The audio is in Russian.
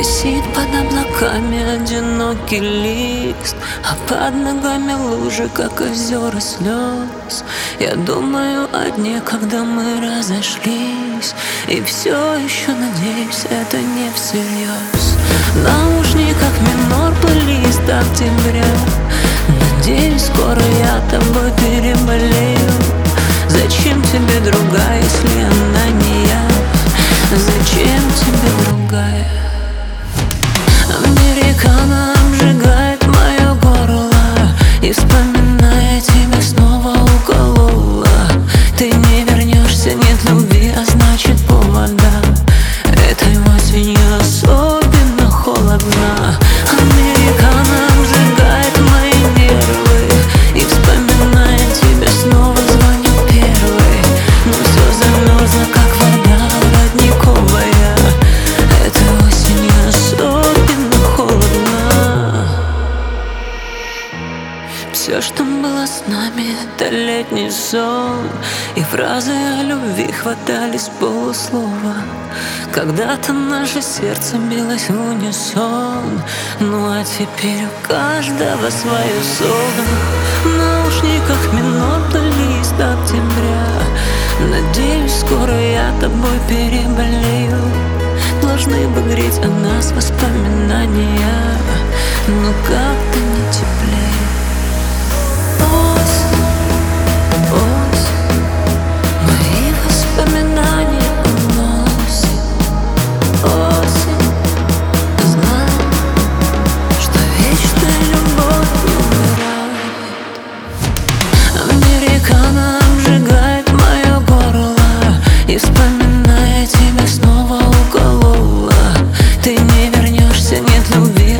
Висит под облаками одинокий лист А под ногами лужи, как озера слез. Я думаю о дне, когда мы разошлись И все еще надеюсь, это не всерьез В наушниках минор плейлист октября Надеюсь, скоро я тобой переболею. Зачем тебе другая, Американо обжигает мое горло. И вспоминая все, что было с нами, это летний сон. И фразы о любви хватали с полуслова. Когда-то наше сердце билось в унисон. Ну а теперь у каждого свое соло В наушниках минор плейлист октября. Надеюсь, скоро я тобой переболею. Должны бы греть о нас воспоминания. Но как-то не теплее не вернешься, нет любви